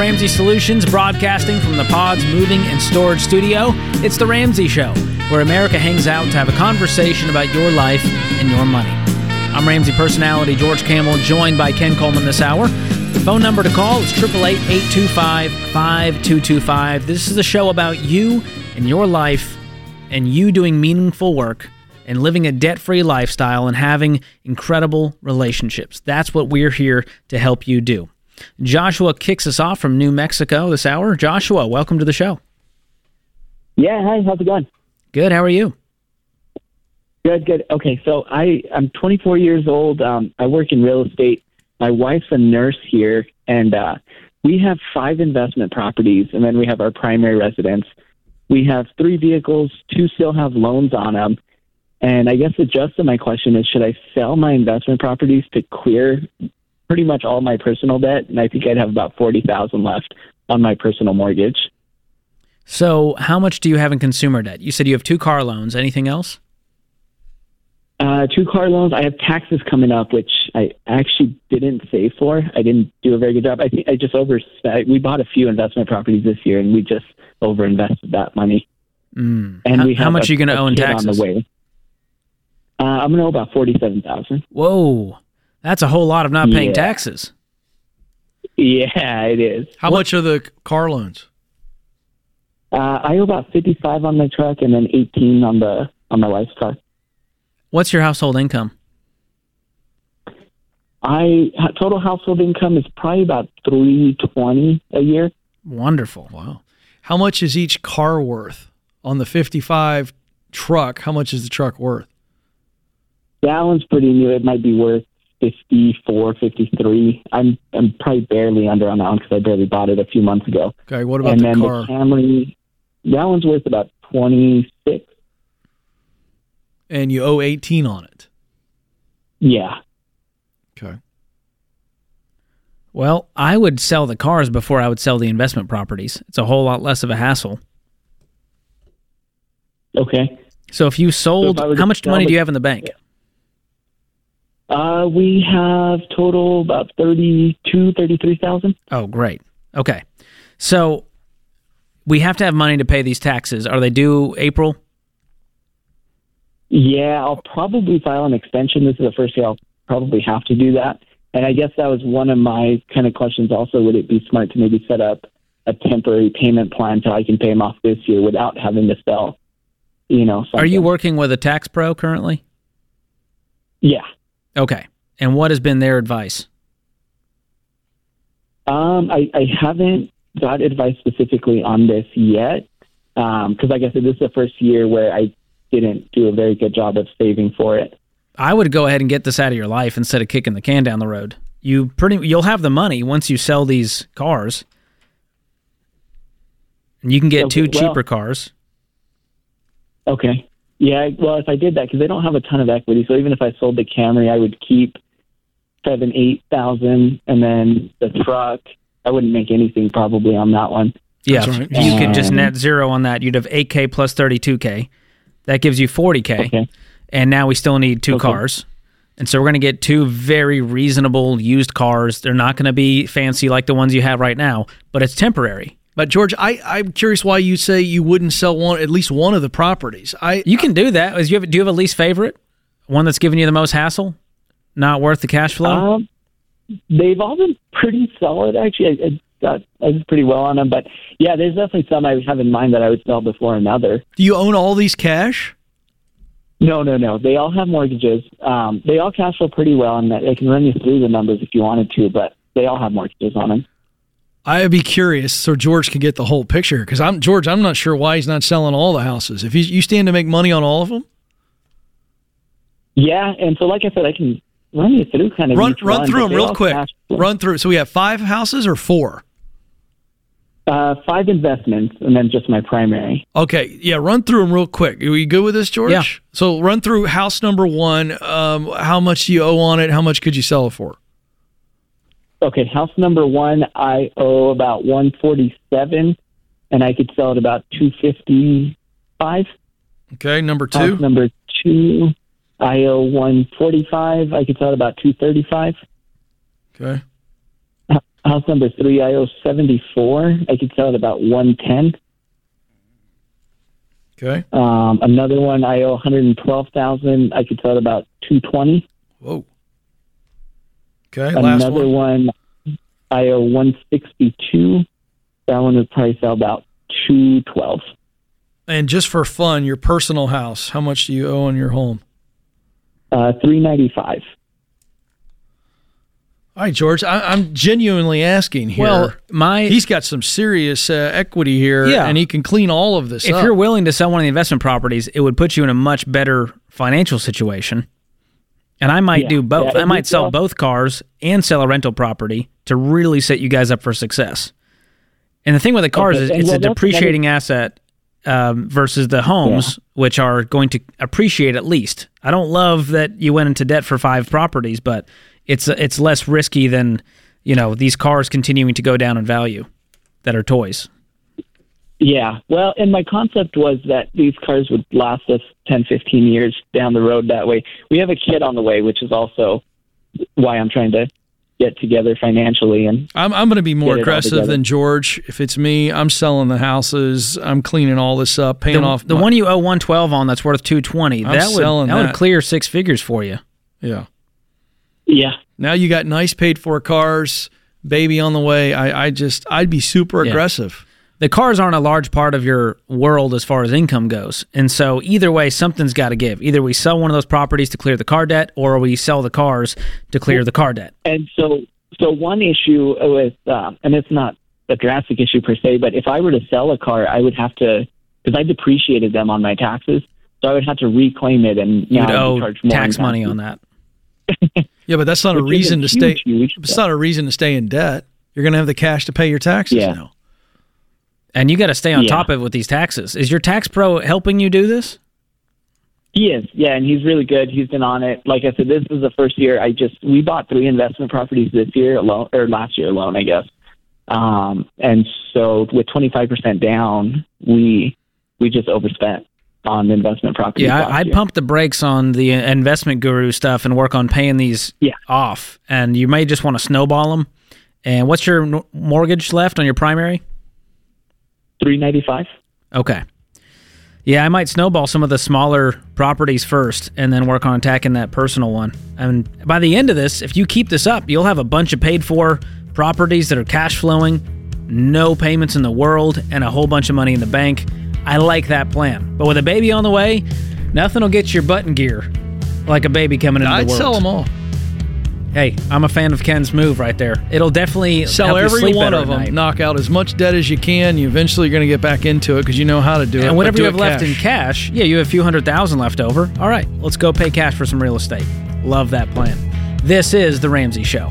Ramsey Solutions, broadcasting from the Pods Moving and Storage Studio, it's The Ramsey Show, where America hangs out to have a conversation about your life and your money. I'm Ramsey personality George Kamel, joined by Ken Coleman this hour. The phone number to call is 888 825 5225. This is a show about you and your life and you doing meaningful work and living a debt free lifestyle and having incredible relationships. That's what we're here to help you do. Joshua kicks us off from New Mexico this hour. Joshua, welcome to the show. Yeah, hi, how's it going? Good. How are you? Good, good. Okay, so I I'm 24 years old. Um, I work in real estate. My wife's a nurse here, and uh, we have five investment properties, and then we have our primary residence. We have three vehicles. Two still have loans on them. And I guess the gist of my question is, should I sell my investment properties to clear pretty much all my personal debt? And I think I'd have about forty thousand left on my personal mortgage. So, how much do you have in consumer debt? You said you have two car loans. Anything else? Uh, two car loans. I have taxes coming up, which I actually didn't save for. I didn't do a very good job. I think I just overspent. We bought a few investment properties this year, and we just over invested that money. Mm. And how, we how much a, are you going to owe in taxes? On the way. Uh, I'm going to owe about forty-seven thousand. Whoa, that's a whole lot of not paying yeah. taxes. Yeah, it is. How what? much are the car loans? Uh, I owe about fifty-five on my truck, and then eighteen on the on my wife's car. What's your household income? I total household income is probably about three twenty a year. Wonderful. Wow. How much is each car worth on the fifty-five truck? How much is the truck worth? That one's pretty new. It might be worth 54, 53. I'm I'm probably barely under on that one because I barely bought it a few months ago. Okay. What about and the then car? the Camry? That one's worth about twenty six and you owe 18 on it. Yeah. Okay. Well, I would sell the cars before I would sell the investment properties. It's a whole lot less of a hassle. Okay. So if you sold, so if how much money do you have in the bank? Uh, we have total about 32, 33,000. Oh, great. Okay. So we have to have money to pay these taxes. Are they due April? Yeah, I'll probably file an extension. This is the first year I'll probably have to do that. And I guess that was one of my kind of questions also. Would it be smart to maybe set up a temporary payment plan so I can pay them off this year without having to sell, you know, something. Are you working with a tax pro currently? Yeah. Okay. And what has been their advice? Um, I, I haven't got advice specifically on this yet because, um, like I said, this is the first year where I didn't do a very good job of saving for it. I would go ahead and get this out of your life instead of kicking the can down the road. You pretty you'll have the money once you sell these cars. And you can get okay, two cheaper well, cars. Okay. Yeah, well, if I did that, because they don't have a ton of equity, so even if I sold the Camry, I would keep seven, eight thousand, and then the truck, I wouldn't make anything probably on that one. Yeah, right. you could just um, net zero on that. You'd have eight k plus thirty two k. That gives you 40K. Okay. And now we still need two okay. cars. And so we're going to get two very reasonable used cars. They're not going to be fancy like the ones you have right now, but it's temporary. But George, I, I'm curious why you say you wouldn't sell one at least one of the properties. I you can do that. Do you have, do you have a least favorite? One that's giving you the most hassle? Not worth the cash flow? Um, they've all been pretty solid, actually. I, I got I did pretty well on them. But yeah, there's definitely some I have in mind that I would sell before another. Do you own all these cash? No, no, no. They all have mortgages. Um, they all cash flow pretty well, and I can run you through the numbers if you wanted to. But they all have mortgages on them. I'd be curious so George could get the whole picture because I'm George. I'm not sure why he's not selling all the houses. If you stand to make money on all of them. Yeah, and so like I said, I can run you through kind of run run through them real quick. Run through. So we have five houses or four. Uh, five investments and then just my primary. Okay, yeah, run through them real quick. Are you good with this, George? Yeah. So run through house number one. Um, how much do you owe on it? How much could you sell it for? Okay, house number one, I owe about one forty seven, and I could sell it about two fifty five. Okay, number two. House number two, I owe one forty five. I could sell it about two thirty five. Okay. house number three, I owe 74. I could sell it about 110. Okay. Um, another one, I owe 112,000. I could sell it about 220. Whoa. Okay. Last Another one. one, I owe 162. That one would probably sell about 212. And just for fun, your personal house, how much do you owe on your home? Uh, 395. All right, George. I, I'm genuinely asking here. Well, my he's got some serious uh, equity here, Yeah. and he can clean all of this if up. you're willing to sell one of the investment properties, it would put you in a much better financial situation. And I might Yeah, do both. yeah, I might sell both cars and sell a rental property to really set you guys up for success. And the thing with the cars Okay, is and it's well, a depreciating asset um, versus the homes, which are going to appreciate at least. I don't love that you went into debt for five properties, but it's it's less risky than you know these cars continuing to go down in value that are toys. Yeah. Well, and my concept was that these cars would last us 10, 15 years down the road that way. We have a kid on the way, which is also why I'm trying to get together financially. And I'm, I'm going to be more Get it all aggressive than George. If it's me, I'm selling the houses. I'm cleaning all this up, paying the, off the my- one you owe 112 on that's worth 220 I'm that would that, that. would clear six figures for you Yeah. yeah, Now you got nice paid for cars, baby on the way. I, I just, I'd be super Yeah. aggressive. The cars aren't a large part of your world as far as income goes and so either way something's got to give either we sell one of those properties to clear the car debt or we sell the cars to clear the car debt and so so one issue with um, and it's not a drastic issue per se, but if I were to sell a car, I would have to because I depreciated them on my taxes, so I would have to reclaim it and you now would I'd owe charged more tax money on that Yeah, but that's not a reason to huge, stay. huge It's not a reason to stay in debt. You're going to have the cash to pay your taxes Yeah. now. And you got to stay on Yeah. top of it with these taxes is your tax pro helping you do this He is, yeah, and he's really good. He's been on it. Like I said, this is the first year. I just we bought three investment properties this year alone, or last year alone, I guess. Um, and so with twenty five percent down, we we just overspent on the investment properties. yeah I, i'd pump the brakes on the investment guru stuff and work on paying these Yeah. off and you may just want to snowball them and what's your mortgage left on your primary three ninety five. Okay. Yeah, I might snowball some of the smaller properties first and then work on attacking that personal one. And by the end of this, if you keep this up, you'll have a bunch of paid for properties that are cash flowing, no payments in the world, and a whole bunch of money in the bank. I like that plan. But with a baby on the way, nothing will get your button gear like a baby coming into I'd the world. sell them all. Hey, I'm a fan of Ken's move right there. It'll definitely Sell every one of them. Knock out as much debt as you can. You eventually are going to get back into it because you know how to do it. And whatever you have left in cash, yeah, you have a few hundred thousand left over. All right, let's go pay cash for some real estate. Love that plan. This is The Ramsey Show.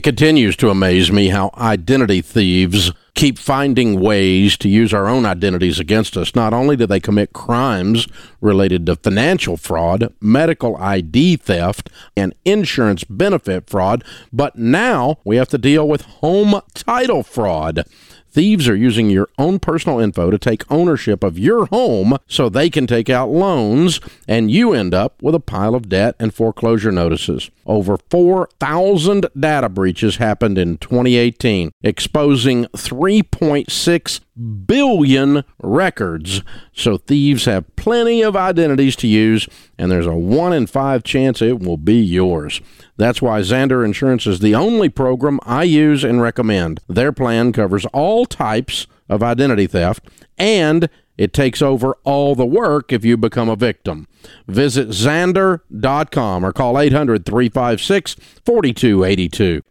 It continues to amaze me how identity thieves keep finding ways to use our own identities against us. Not only do they commit crimes related to financial fraud, medical ID theft, and insurance benefit fraud, but now we have to deal with home title fraud. Thieves are using your own personal info to take ownership of your home so they can take out loans, and you end up with a pile of debt and foreclosure notices. Over 4,000 data breaches happened in 2018, exposing 3.6 billion records. So thieves have plenty of identities to use, and there's a 1 in 5 chance it will be yours. That's why Zander Insurance is the only program I use and recommend. Their plan covers all types of identity theft and it takes over all the work if you become a victim. Visit Zander.com or call 800 356 4282.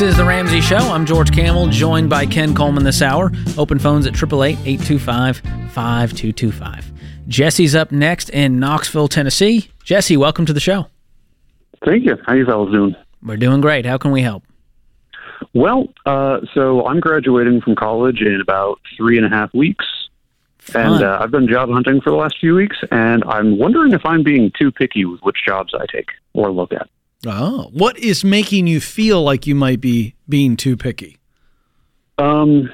This is The Ramsey Show. I'm George Kamel, joined by Ken Coleman this hour. Open phones at 888 825 5225. Jesse's up next in Knoxville, Tennessee. Jesse, welcome to the show. Thank you. How you fellas doing? We're doing great. How can we help? Well, uh, so I'm graduating from college in about three and a half weeks, Fun. and uh, I've been job hunting for the last few weeks, and I'm wondering if I'm being too picky with which jobs I take or look at. Oh, what is making you feel like you might be being too picky? Um,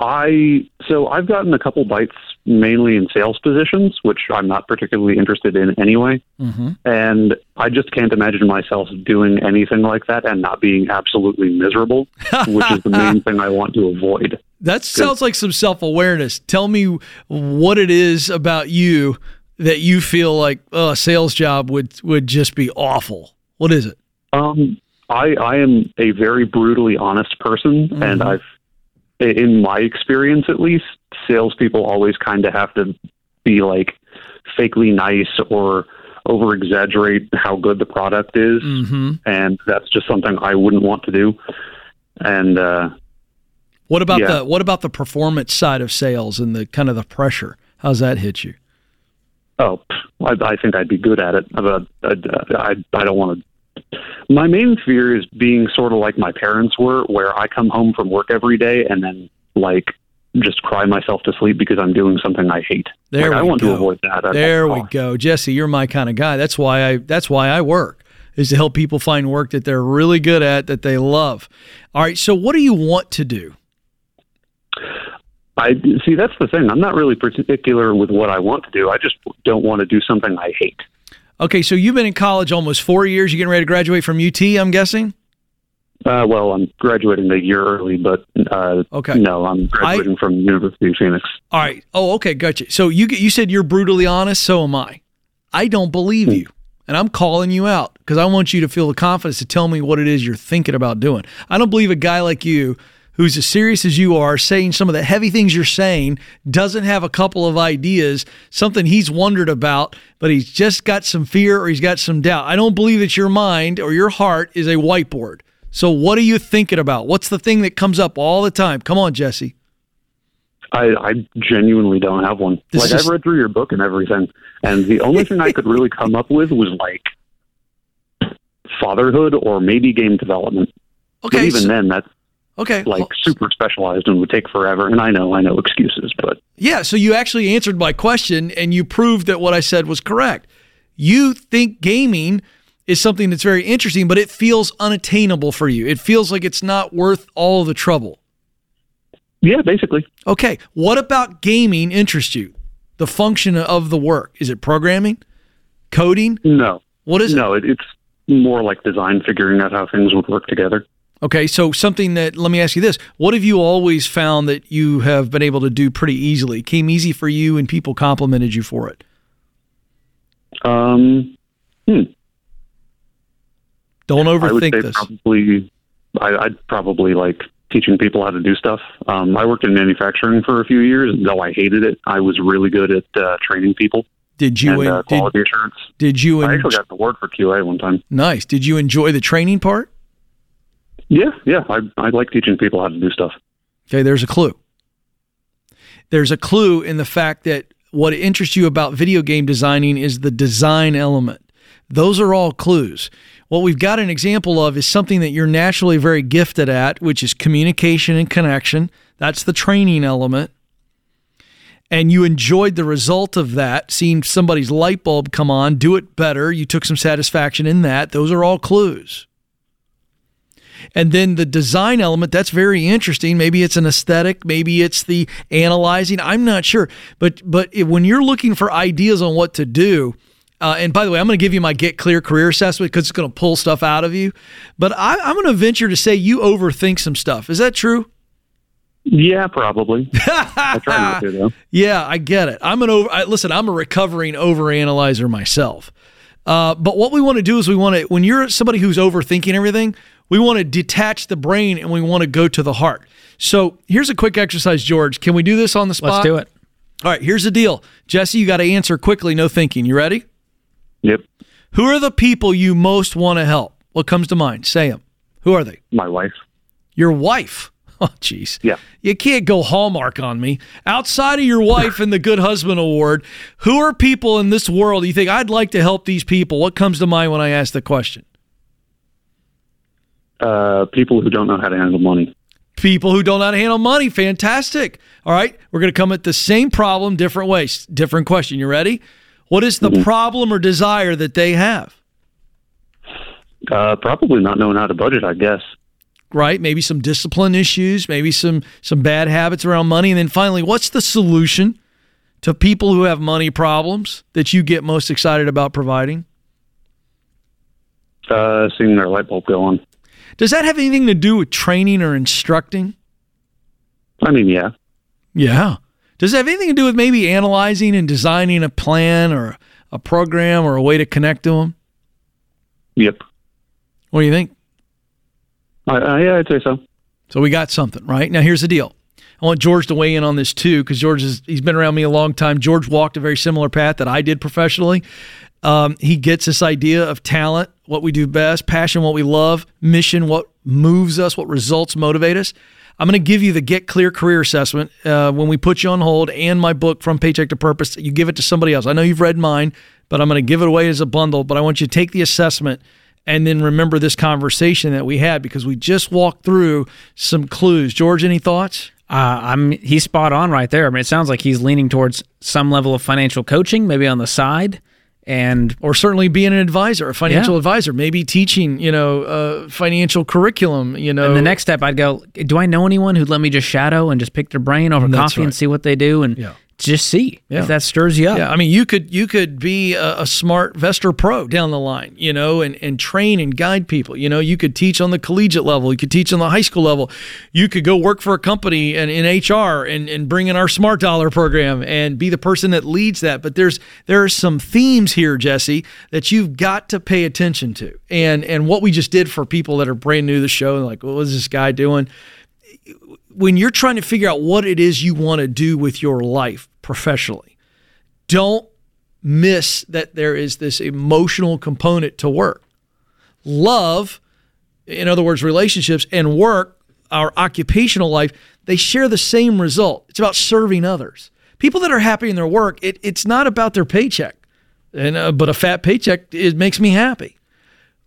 I so I've gotten a couple bites mainly in sales positions, which I'm not particularly interested in anyway. Mm-hmm. And I just can't imagine myself doing anything like that and not being absolutely miserable, which is the main thing I want to avoid. That sounds like some self awareness. Tell me what it is about you that you feel like oh, a sales job would would just be awful. What is it? Um, I I am a very brutally honest person, and I've, in my experience at least, salespeople always kind of have to be like fakely nice or over exaggerate how good the product is, Mm-hmm. and that's just something I wouldn't want to do. And uh, What about Yeah. the what about the performance side of sales and the kind of the pressure? How's that hit you? Oh, I, I think I'd be good at it, but I, uh, I, I don't want to. My main fear is being sort of like my parents were, where I come home from work every day and then like just cry myself to sleep because I'm doing something I hate. There like, I want go. to avoid that. at There we go, Jesse. You're my kind of guy. That's why I that's why I work is to help people find work that they're really good at that they love. All right. So what do you want to do? I see. That's the thing. I'm not really particular with what I want to do. I just don't want to do something I hate. Okay. So you've been in college almost four years. You're getting ready to graduate from UT. I'm guessing. Uh, well, I'm graduating a year early, but uh, Okay. no, I'm graduating from University of Phoenix. All right. Oh, okay. Gotcha. So you you said you're brutally honest. So am I. I don't believe you, and I'm calling you out because I want you to feel the confidence to tell me what it is you're thinking about doing. I don't believe a guy like you, who's as serious as you are, saying some of the heavy things you're saying, doesn't have a couple of ideas, something he's wondered about, but he's just got some fear or he's got some doubt. I don't believe that your mind or your heart is a whiteboard. So what are you thinking about? What's the thing that comes up all the time? Come on, Jesse. I, I genuinely don't have one. This like is- I've read through your book and everything, and the only thing I could really come up with was like fatherhood or maybe game development. Okay. but even so- then, that's okay. like well- super specialized and would take forever. And I know, I know excuses, but Yeah, so you actually answered my question and you proved that what I said was correct. You think gaming is something that's very interesting, but it feels unattainable for you. It feels like it's not worth all the trouble. yeah, basically. Okay, what about gaming interests you? The function of the work. Is it programming? Coding? No, What is it? no, it's more like design, figuring out how things would work together. Okay, so something that let me ask you this. What have you always found that you have been able to do pretty easily? Came easy for you and people complimented you for it. Um, hmm. Don't overthink say this. probably, I, I'd probably like teaching people how to do stuff. Um, I worked in manufacturing for a few years, though I hated it, I was really good at uh, training people Did you and uh, did, quality assurance. did you I en- actually got the award for QA one time. Nice. Did you enjoy the training part? Yeah, yeah, I I like teaching people how to do stuff. Okay, there's a clue. There's a clue in the fact that what interests you about video game designing is the design element. Those are all clues. What we've got an example of is something that you're naturally very gifted at, which is communication and connection. That's the training element. And you enjoyed the result of that, seeing somebody's light bulb come on, do it better. You took some satisfaction in that. Those are all clues. And then the design element, that's very interesting. Maybe it's an aesthetic, maybe it's the analyzing. I'm not sure. But but it, when you're looking for ideas on what to do, uh, and by the way, I'm going to give you my Get Clear career assessment because it's going to pull stuff out of you. But I, I'm going to venture to say you overthink some stuff. Is that true? Yeah, probably. I try not to though. Yeah, I get it. I'm an over. I, listen, I'm a recovering overanalyzer myself. Uh, but what we want to do is we want to, when you're somebody who's overthinking everything, we want to detach the brain and we want to go to the heart. So here's a quick exercise, George. Can we do this on the spot? Let's do it. All right, here's the deal. Jesse, you got to answer quickly, no thinking. You ready? Yep, Who are the people you most want to help? What comes to mind? Say them. Who are they? my wife. Your wife. Oh, jeez. Yeah. You can't go Hallmark on me. Outside of your wife and the Good Husband Award, who are people in this world you think I'd like to help these people? What comes to mind when I ask the question? Uh, people who don't know how to handle money. People who don't know how to handle money. Fantastic. All right. We're going to come at the same problem different ways. Different question. You ready? What is the problem or desire that they have? Uh, probably not knowing how to budget, I guess. Right? Maybe some discipline issues, maybe some some bad habits around money, and then finally, what's the solution to people who have money problems that you get most excited about providing? Uh, seeing their light bulb go on. Does that have anything to do with training or instructing? I mean, yeah. Yeah. Does it have anything to do with maybe analyzing and designing a plan or a program or a way to connect to them? Yep. What do you think? I, I, yeah, I'd say so. So we got something, right? Now here's the deal. I want George to weigh in on this too, because George is he's been around me a long time. George walked a very similar path that I did professionally. Um, he gets this idea of talent, what we do best, passion, what we love, mission, what moves us, what results motivate us. I'm going to give you the Get Clear Career Assessment uh, when we put you on hold and my book, From Paycheck to Purpose. You give it to somebody else. I know you've read mine, but I'm going to give it away as a bundle. But I want you to take the assessment and then remember this conversation that we had because we just walked through some clues. George, any thoughts? Uh, I'm he's spot on right there. I mean, it sounds like he's leaning towards some level of financial coaching, maybe on the side, and or certainly being an advisor, a financial Yeah. advisor, maybe teaching, you know, uh, financial curriculum. You know, And the next step, I'd go, do I know anyone who'd let me just shadow and just pick their brain over That's coffee right. and see what they do and Yeah. Just see Yeah. if that stirs you up? Yeah, I mean, you could you could be a, a SmartVestor Pro down the line, you know, and and train and guide people. You know, you could teach on the collegiate level, you could teach on the high school level, you could go work for a company and in HR and and bring in our SmartDollar program and be the person that leads that. But there's there are some themes here, Jesse, that you've got to pay attention to, and and what we just did for people that are brand new to the show, like what is this guy doing? When you're trying to figure out what it is you want to do with your life professionally, don't miss that there is this emotional component to work. Love, in other words, relationships and work, our occupational life, they share the same result. It's about serving others. People that are happy in their work, it, it's not about their paycheck. And uh, but a fat paycheck it makes me happy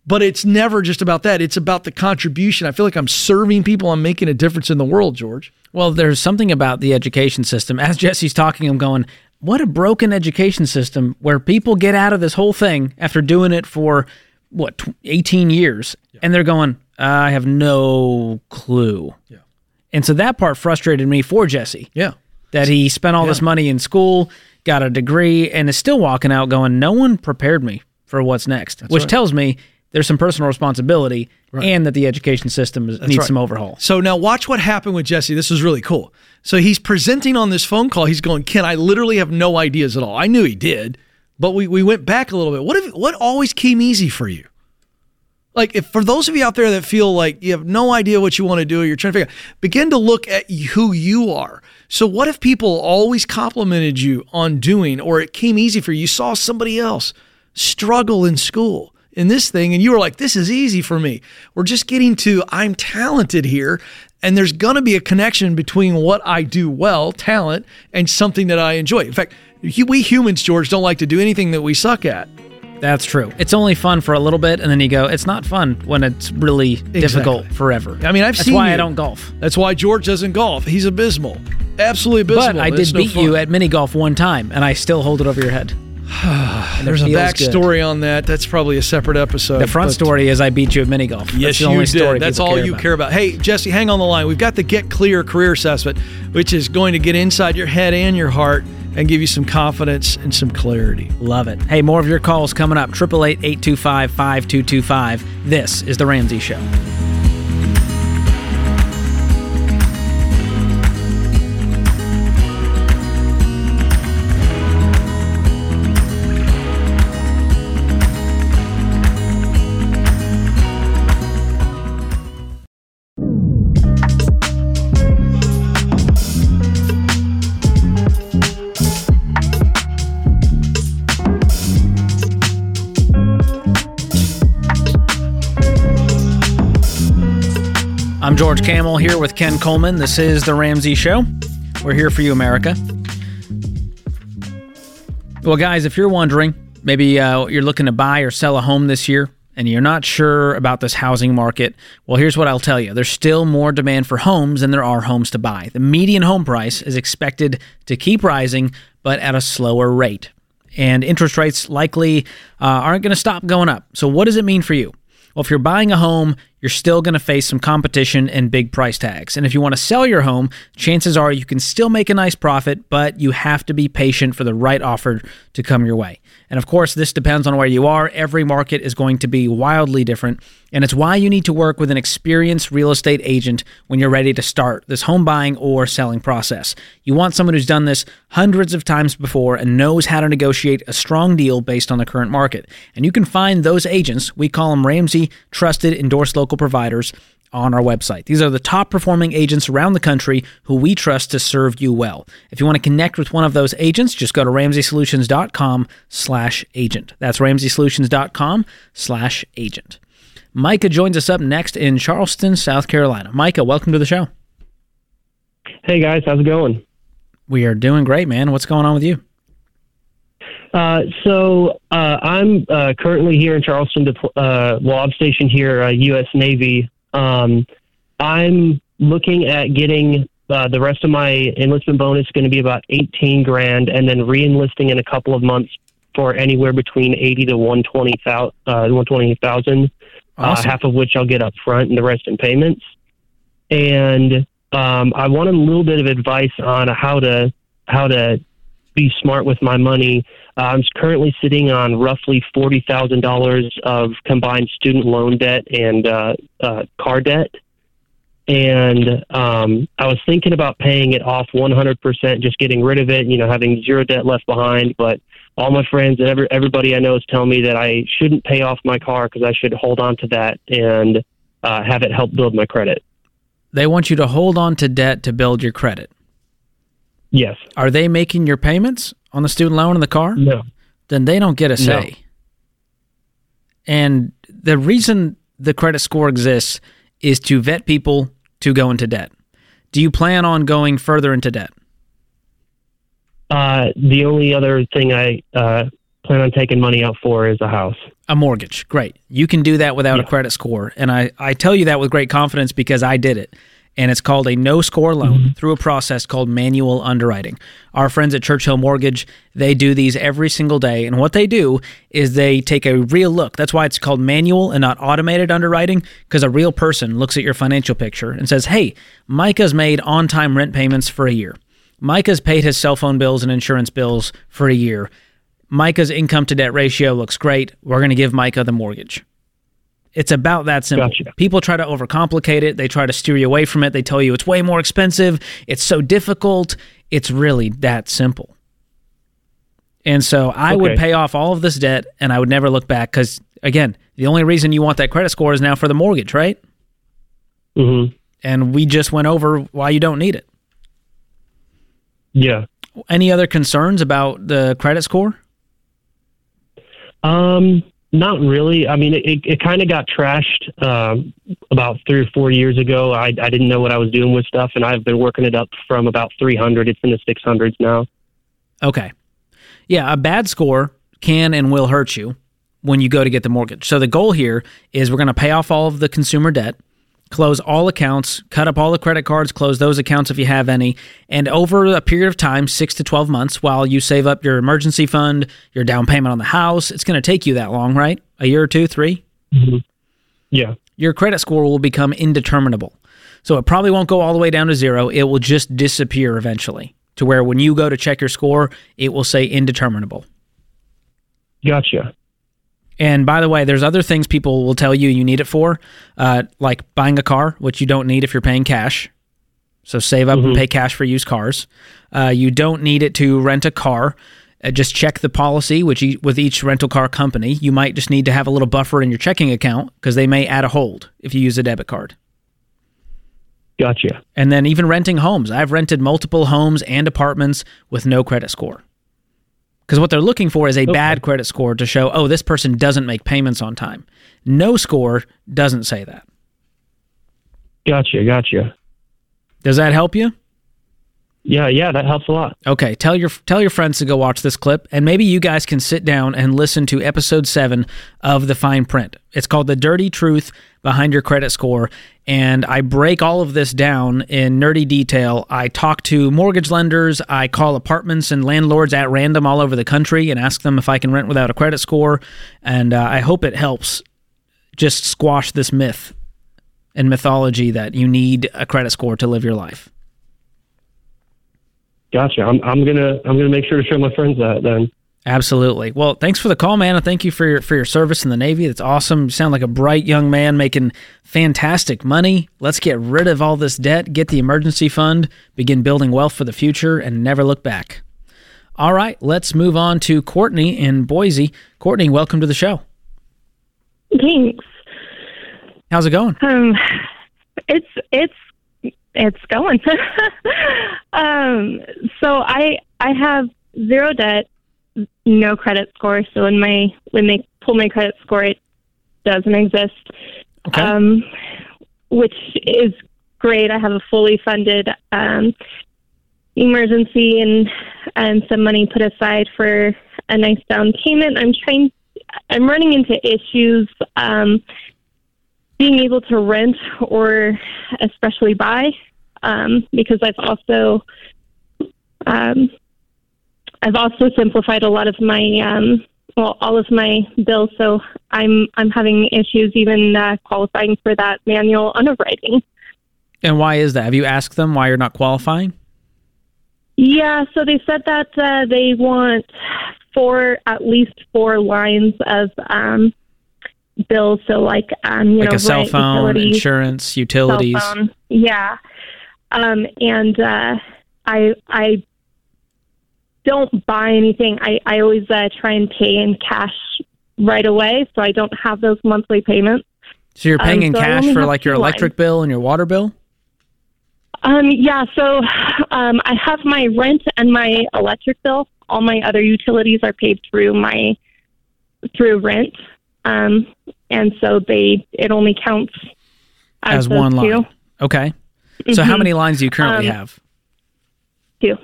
but it's never just about that. It's about the contribution. I feel like I'm serving people. I'm making a difference in the world, George. Well, there's something about the education system. As Jesse's talking, I'm going, what a broken education system where people get out of this whole thing after doing it for what 18 years, and they're going, I have no clue. Yeah. And so that part frustrated me for Jesse. Yeah. that he spent all this money in school, got a degree, and is still walking out going, No one prepared me for what's next, which right. tells me there's some personal responsibility and that the education system needs right. some overhaul. So now watch what happened with Jesse. This is really cool. So he's presenting on this phone call. He's going, Ken, I literally have no ideas at all. I knew he did, but we, we went back a little bit. What if what always came easy for you? Like if for those of you out there that feel like you have no idea what you want to do, or you're trying to figure out, begin to look at who you are. So what if people always complimented you on doing, or it came easy for you? You saw somebody else struggle in school in this thing, and you were like, "This is easy for me." We're just getting to I'm talented here, and there's going to be a connection between what I do well, talent, and something that I enjoy. In fact, we humans, George, don't like to do anything that we suck at. That's true. It's only fun for a little bit, and then you go, it's not fun when it's really difficult forever. I mean, I've That's seen That's why you. I don't golf. That's why George doesn't golf. He's abysmal, absolutely abysmal. But I did no beat fun. you at mini golf one time, and I still hold it over your head. There's a backstory good. on that. That's probably a separate episode. The front story is I beat you at mini golf. Yes, That's the you only did. story That's all care you about. care about. Hey, Jesse, hang on the line. We've got the Get Clear Career Assessment, which is going to get inside your head and your heart and give you some confidence and some clarity. Love it. Hey, more of your calls coming up. 888 825 5225. This is The Ramsey Show. I'm George Kamel here with Ken Coleman. This is The Ramsey Show. We're here for you, America. Well, guys, if you're wondering, maybe uh, you're looking to buy or sell a home this year and you're not sure about this housing market, well, here's what I'll tell you. There's still more demand for homes than there are homes to buy. The median home price is expected to keep rising, but at a slower rate. And interest rates likely uh, aren't going to stop going up. So, what does it mean for you? Well, if you're buying a home, you're still going to face some competition and big price tags. And if you want to sell your home, chances are you can still make a nice profit, but you have to be patient for the right offer to come your way. And of course, this depends on where you are. Every market is going to be wildly different. And it's why you need to work with an experienced real estate agent when you're ready to start this home buying or selling process. You want someone who's done this hundreds of times before and knows how to negotiate a strong deal based on the current market. And you can find those agents, we call them Ramsey Trusted Endorsed Local Providers on our website. These are the top performing agents around the country who we trust to serve you well. If you want to connect with one of those agents, just go to ramseysolutions.com slash agent. That's ramseysolutions.com slash agent. Micah joins us up next in Charleston, South Carolina. Micah, welcome to the show. Hey guys, how's it going? We are doing great, man. What's going on with you? Uh, so uh, I'm uh, currently here in Charleston. Uh, well, I'm stationed here, U.S. Uh, Navy um, I'm looking at getting uh, the rest of my enlistment bonus going to be about 18 grand, and then re-enlisting in a couple of months for anywhere between 80 to 120,000, uh, 120,000, uh, awesome. uh, half of which I'll get up front and the rest in payments. And um, I want a little bit of advice on how to how to be smart with my money. Uh, I'm currently sitting on roughly forty thousand dollars of combined student loan debt and uh, uh, car debt, and um, I was thinking about paying it off 100%, just getting rid of it. You know, having zero debt left behind. But all my friends and every, everybody I know is telling me that I shouldn't pay off my car because I should hold on to that and uh, have it help build my credit. They want you to hold on to debt to build your credit. Yes. Are they making your payments on the student loan in the car? No. Then they don't get a say. No. And the reason the credit score exists is to vet people to go into debt. Do you plan on going further into debt? Uh, the only other thing I uh, plan on taking money out for is a house. A mortgage. Great. You can do that without yeah. a credit score. And I, I tell you that with great confidence because I did it and it's called a no score loan mm-hmm. through a process called manual underwriting. Our friends at Churchill Mortgage, they do these every single day. And what they do is they take a real look. That's why it's called manual and not automated underwriting, because a real person looks at your financial picture and says, hey, Micah's made on time rent payments for a year. Micah's paid his cell phone bills and insurance bills for a year. Micah's income to debt ratio looks great. We're going to give Micah the mortgage. It's about that simple. Gotcha. People try to overcomplicate it. They try to steer you away from it. They tell you it's way more expensive. It's so difficult. It's really that simple. And so I okay. would pay off all of this debt and I would never look back because, again, the only reason you want that credit score is now for the mortgage, right? Mm-hmm. And we just went over why you don't need it. Yeah. Any other concerns about the credit score? Um, not really. I mean, it, it kind of got trashed um, about three or four years ago. I, I didn't know what I was doing with stuff, and I've been working it up from about 300. It's in the 600s now. Okay. Yeah, a bad score can and will hurt you when you go to get the mortgage. So the goal here is we're going to pay off all of the consumer debt close all accounts, cut up all the credit cards, close those accounts if you have any, and over a period of time, six to 12 months, while you save up your emergency fund, your down payment on the house, it's going to take you that long, right? A year or two, 3 mm-hmm. Yeah. Your credit score will become indeterminable. So it probably won't go all the way down to zero. It will just disappear eventually to where when you go to check your score, it will say indeterminable. Gotcha. And by the way, there's other things people will tell you you need it for, uh, like buying a car, which you don't need if you're paying cash. So save up mm-hmm. and pay cash for used cars. Uh, you don't need it to rent a car. Uh, just check the policy which e- with each rental car company. You might just need to have a little buffer in your checking account because they may add a hold if you use a debit card. Gotcha. And then even renting homes. I've rented multiple homes and apartments with no credit score. Because what they're looking for is a okay. bad credit score to show, oh, this person doesn't make payments on time. No score doesn't say that. Gotcha, gotcha. Does that help you? Yeah, yeah, that helps a lot. Okay, tell your tell your friends to go watch this clip, and maybe you guys can sit down and listen to episode seven of the Fine Print. It's called "The Dirty Truth Behind Your Credit Score," and I break all of this down in nerdy detail. I talk to mortgage lenders, I call apartments and landlords at random all over the country, and ask them if I can rent without a credit score, and uh, I hope it helps just squash this myth and mythology that you need a credit score to live your life. Gotcha. I'm I'm gonna I'm gonna make sure to show my friends that then. Absolutely. Well, thanks for the call, man, and thank you for your for your service in the Navy. That's awesome. You sound like a bright young man making fantastic money. Let's get rid of all this debt, get the emergency fund, begin building wealth for the future, and never look back. All right, let's move on to Courtney in Boise. Courtney, welcome to the show. Thanks. How's it going? Um, it's it's it's going. um, so I I have zero debt, no credit score. So when my when they pull my credit score, it doesn't exist. Okay. Um, which is great. I have a fully funded um, emergency and and some money put aside for a nice down payment. I'm trying. I'm running into issues. Um, being able to rent or especially buy um, because I've also um, I've also simplified a lot of my um, well all of my bills, so I'm I'm having issues even uh, qualifying for that manual underwriting. And why is that? Have you asked them why you're not qualifying? Yeah, so they said that uh, they want four at least four lines of um, bills. So like um, you like know, a cell rent, phone, utilities, insurance, utilities. phone. Yeah. Um, and uh, I I don't buy anything. I I always uh, try and pay in cash right away, so I don't have those monthly payments. So you're paying Um, in so cash for like your electric bill and your water bill? Um, yeah, so um, I have my rent and my electric bill. All my other utilities are paid through my through rent, um, and so they it only counts as, As one line. two. Okay. So how Mhm. many lines do you currently Um, have? Two.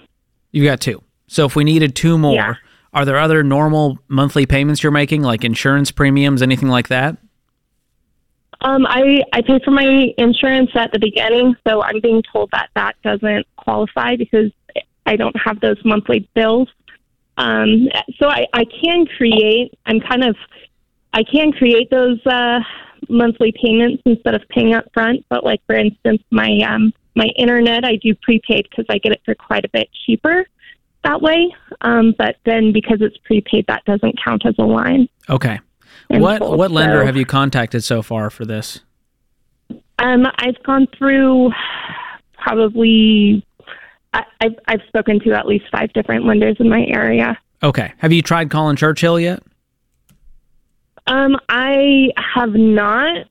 You've got two. So if we needed two more, Yeah. are there other normal monthly payments you're making, like insurance premiums, anything like that? Um, I I pay for my insurance at the beginning, so I'm being told that that doesn't qualify because I don't have those monthly bills. Um, so I, I can create. I'm kind of I can create those uh, monthly payments instead of paying up front. But like for instance, my um, my internet I do prepaid because I get it for quite a bit cheaper that way. Um, but then because it's prepaid, that doesn't count as a line. Okay. What what lender So- have you contacted so far for this? Um, I've gone through probably. I, I've I've spoken to at least five different lenders in my area. Okay. Have you tried calling Churchill yet? Um, I have not.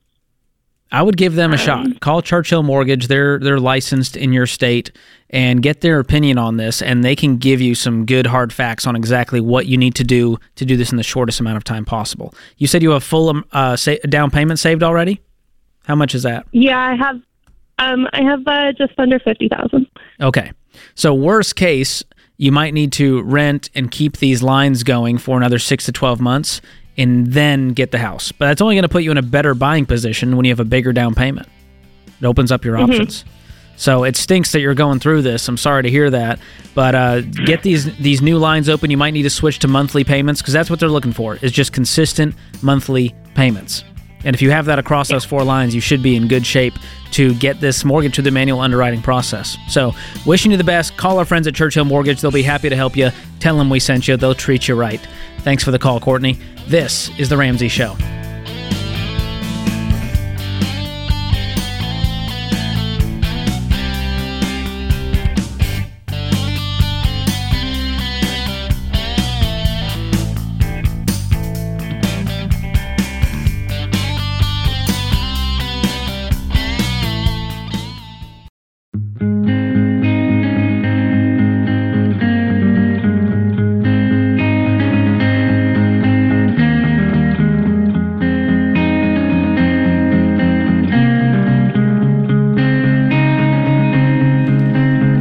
I would give them a Um, shot. Call Churchill Mortgage. They're they're licensed in your state and get their opinion on this and they can give you some good hard facts on exactly what you need to do to do this in the shortest amount of time possible. You said you have full um, uh, sa- down payment saved already? How much is that? Yeah, I have. Um, I have uh, just under fifty thousand. Okay. So worst case, you might need to rent and keep these lines going for another 6 to 12 months and then get the house. But that's only going to put you in a better buying position when you have a bigger down payment. It opens up your options. So it stinks that you're going through this. I'm sorry to hear that, but uh, get these these new lines open. You might need to switch to monthly payments because that's what they're looking for is just consistent monthly payments. And if you have that across those four lines, you should be in good shape to get this mortgage through the manual underwriting process. So, wishing you the best. Call our friends at Churchill Mortgage. They'll be happy to help you. Tell them we sent you. They'll treat you right. Thanks for the call, Courtney. This is The Ramsey Show.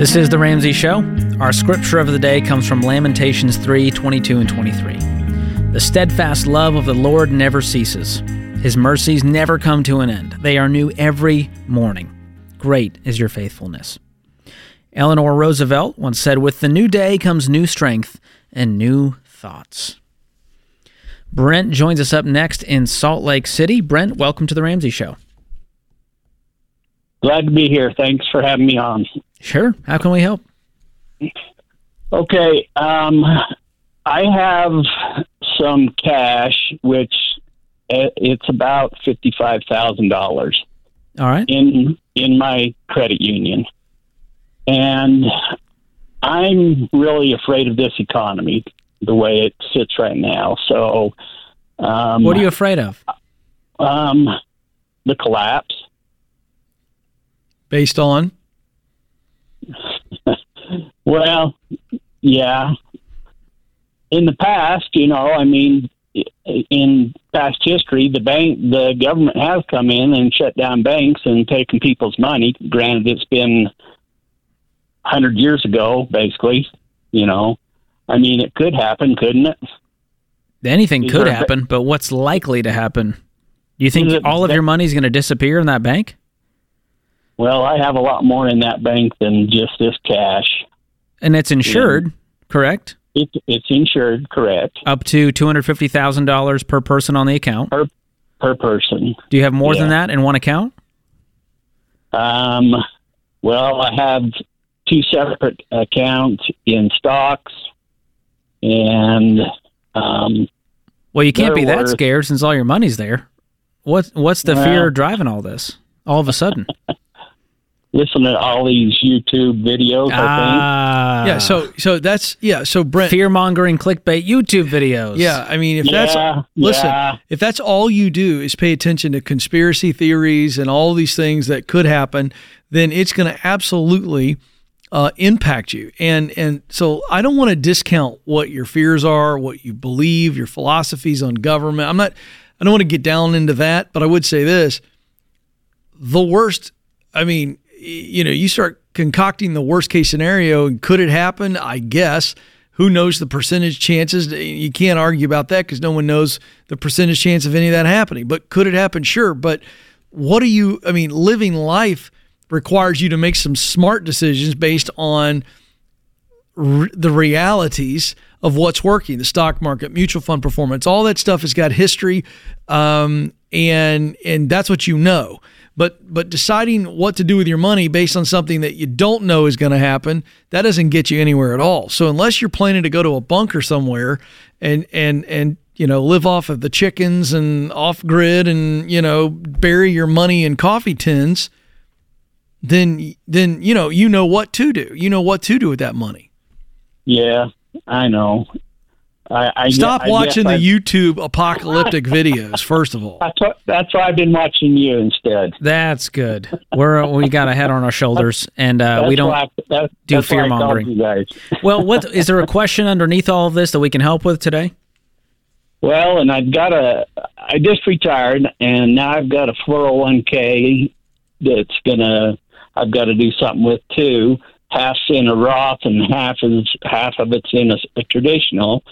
This is the Ramsey Show. Our scripture of the day comes from Lamentations 3 22 and 23. The steadfast love of the Lord never ceases, His mercies never come to an end. They are new every morning. Great is your faithfulness. Eleanor Roosevelt once said, With the new day comes new strength and new thoughts. Brent joins us up next in Salt Lake City. Brent, welcome to the Ramsey Show. Glad to be here. Thanks for having me on. Sure. How can we help? Okay. Um, I have some cash, which uh, it's about fifty-five thousand dollars All right. in in my credit union, and I'm really afraid of this economy the way it sits right now. So, um, What are you afraid of? um, the collapse. Based on Well, yeah. In the past, you know, I mean, in past history, the bank, the government has come in and shut down banks and taken people's money. Granted, it's been hundred years ago, basically. You know, I mean, it could happen, couldn't it? Anything Is could happen, but what's likely to happen? Do you think it- all of your money's going to disappear in that bank? Well, I have a lot more in that bank than just this cash. And it's insured, correct? It, it's insured, correct, Up to $250,000 per person on the account. per per person. Do you have more than that in one account? Um, well, I have two separate accounts in stocks, and um, Well, you can't be that worth- scared since all your money's there. What what's the Well- fear driving all this? All of a sudden. listen to all these YouTube videos. ah. yeah. So so that's yeah. So Brent, fear mongering clickbait YouTube videos. yeah. I mean, if I think. that's listen, yeah. if that's all you do is pay attention to conspiracy theories and all these things that could happen, then it's going to absolutely uh, impact you. And and so I don't want to discount what your fears are, what you believe, your philosophies on government. I'm not. I don't want to get down into that, but I would say this: the worst. I mean, y- you know, you start concocting the worst case scenario, and could it happen? I guess. Who knows the percentage chances? You can't argue about that because no one knows the percentage chance of any of that happening. But could it happen? Sure. But what do you? I mean, living life requires you to make some smart decisions based on r- the realities of what's working the stock market mutual fund performance all that stuff has got history um, and and that's what you know but but deciding what to do with your money based on something that you don't know is going to happen that doesn't get you anywhere at all. So unless you're planning to go to a bunker somewhere and and and you know live off of the chickens and off grid and you know bury your money in coffee tins then then you know you know what to do. You know what to do with that money. Yeah, I know. I, I Stop I watching the YouTube apocalyptic videos, first of all. That's what, that's why I've been watching you instead. That's good. We're we got a head on our shoulders, and uh, we don't. I, that, do that's why I called fear-mongering. Guys. Well, what is there a question underneath all of this that we can help with today? Well, and I've got a. I just retired, and now I've got a 401k that's gonna. I've got to do something with too. Half's in a Roth, and half is half of it's in a, a traditional.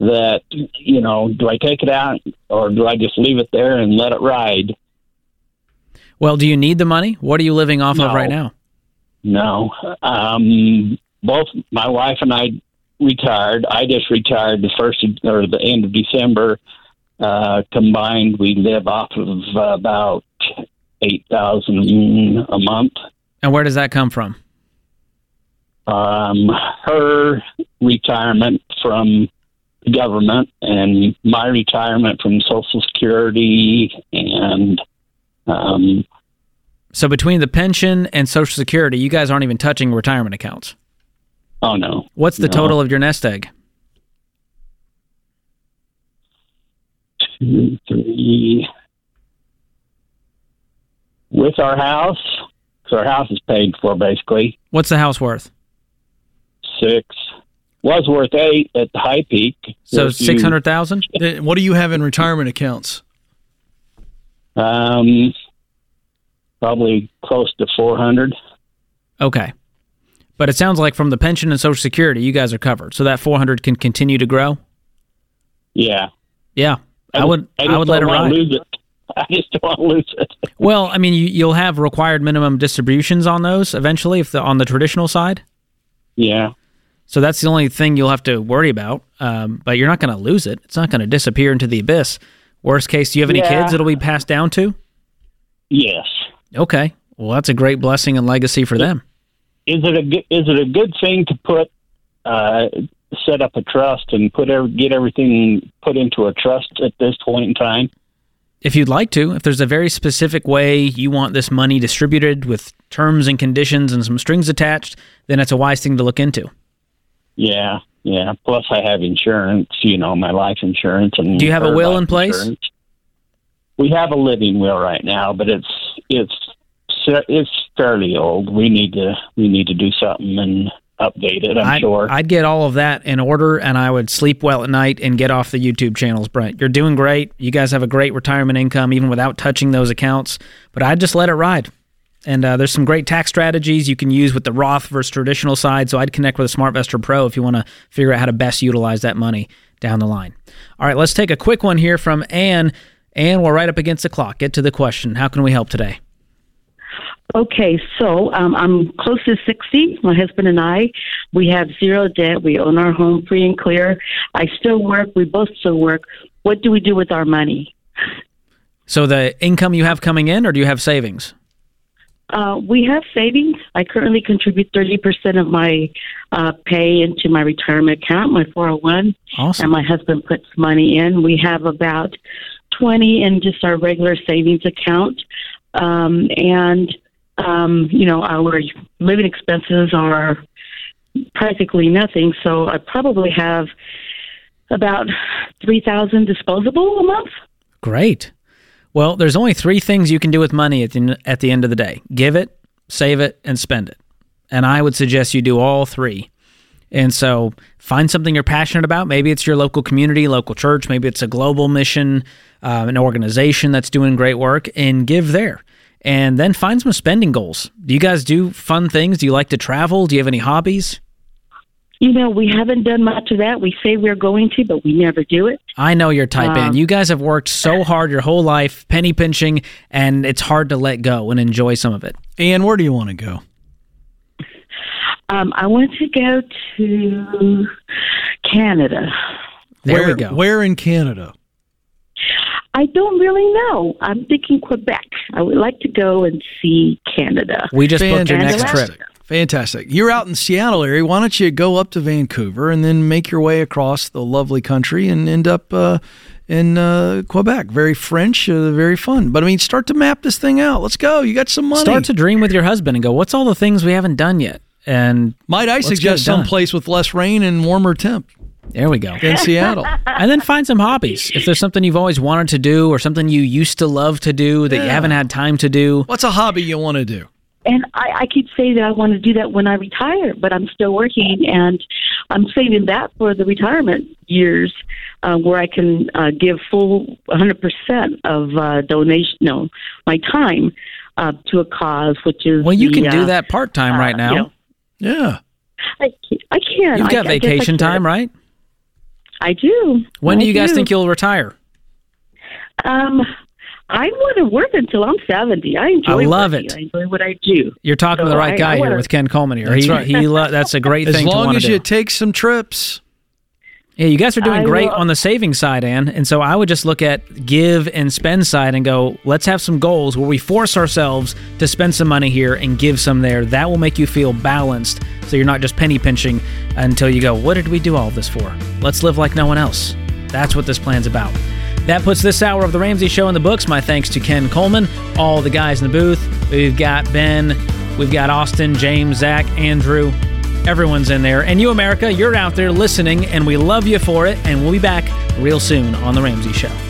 That you know, do I take it out or do I just leave it there and let it ride? Well, do you need the money? What are you living off of right now? No. Um, both my wife and I retired. I just retired the first of, or the end of December. Uh, combined, we live off of uh, about eight thousand a month. And where does that come from? Um, her retirement from government and my retirement from Social Security and um, So between the pension and Social Security, you guys aren't even touching retirement accounts. oh no, What's the No. total of your nest egg? two, three. With our house, because our house is paid for basically, What's the house worth? six. Was worth eight at the high peak. So six hundred thousand. What do you have in retirement accounts? Um, probably close to 400. Okay. But it sounds like from the pension and Social Security, you guys are covered. So that 400 can continue to grow. Yeah. Yeah, I, would. I, I, just would let it ride. Lose it. I just don't want to lose it. Well, I mean, you, you'll have required minimum distributions on those eventually, if the, on the traditional side. Yeah. So that's the only thing you'll have to worry about. Um, but you're not going to lose it. It's not going to disappear into the abyss. Worst case, do you have any Yeah. kids it'll be passed down to? Yes. Okay. Well, that's a great blessing and legacy for them. Is it a good, is it a good thing to put uh, set up a trust and put every, get everything put into a trust at this point in time? If you'd like to, if there's a very specific way you want this money distributed with terms and conditions and some strings attached, then it's a wise thing to look into. Yeah. Yeah. Plus, I have insurance. You know, my life insurance and. Do you have a will in place? insurance. We have a living will right now, but it's it's it's fairly old. We need to we need to do something and update it. I'm I'd, sure. I'd get all of that in order and I would sleep well at night and get off the YouTube channels, Brent. You're doing great. You guys have a great retirement income even without touching those accounts, but I'd just let it ride. And uh, there's some great tax strategies you can use with the Roth versus traditional side. So I'd connect with a SmartVestor Pro if you want to figure out how to best utilize that money down the line. All right, let's take a quick one here from Ann. Ann, we're right up against the clock. Get to the question. How can we help today? Okay, so um, I'm close to 60. My husband and I, we have zero debt. We own our home free and clear. I still work. We both still work. What do we do with our money? So the income you have coming in, or do you have savings? Uh, we have savings. I currently contribute 30% of my uh, pay into my retirement account, my 401, Awesome. and my husband puts money in. We have about 20 in just our regular savings account. Um, and, um, you know, our living expenses are practically nothing. So I probably have about 3000 disposable a month. Great. Well, there's only three things you can do with money at the, at the end of the day give it, save it, and spend it. And I would suggest you do all three. And so find something you're passionate about. Maybe it's your local community, local church. Maybe it's a global mission, uh, an organization that's doing great work, and give there. And then find some spending goals. Do you guys do fun things? Do you like to travel? Do you have any hobbies? You know, we haven't done much of that. We say we're going to, but we never do it. I know your type, Um, Ann. You guys have worked so hard your whole life, penny pinching, and it's hard to let go and enjoy some of it. Ann, where do you want to go? Um, I want to go to Canada. There where, we go. Where in Canada? I don't really know. I'm thinking Quebec. I would like to go and see Canada. We just booked your next trip. Fantastic. You're out in Seattle area. Why don't you go up to Vancouver and then make your way across the lovely country and end up uh, in uh, Quebec? Very French, uh, very fun. But I mean, start to map this thing out. Let's go. You got some money. Start to dream with your husband and go, what's all the things we haven't done yet? And Might I suggest some place with less rain and warmer temp There we go. In Seattle? And then find some hobbies. If there's something you've always wanted to do or something you used to love to do that you haven't had time to do, What's a hobby you want to do? And I, I keep saying that I want to do that when I retire, but I'm still working, and I'm saving that for the retirement years, uh, where I can uh, give full 100% of uh, donation, no, my time uh, to a cause, which is well, you the, can do uh, that part time right uh, now. you know, Yeah. I can. I can. You've got I guess I vacation time, right? I do. When I do you guys think you'll retire? Um, I want to work until I'm 70. I enjoy. I love working. it. I enjoy what I do. You're talking to the right I- guy I here with Ken Coleman here. That's he, right. he lo- that's a great As thing to long want as to do. you take some trips. Yeah, you guys are doing I great will- on the saving side, Ann. And so I would just look at give and spend side and go, let's have some goals where we force ourselves to spend some money here and give some there. That will make you feel balanced so you're not just penny pinching until you go, what did we do all this for? Let's live like no one else. That's what this plan's about. That puts this hour of The Ramsey Show in the books. My thanks to Ken Coleman, all the guys in the booth. We've got Ben, we've got Austin, James, Zach, Andrew. Everyone's in there. And you, America, you're out there listening, and we love you for it. And we'll be back real soon on The Ramsey Show.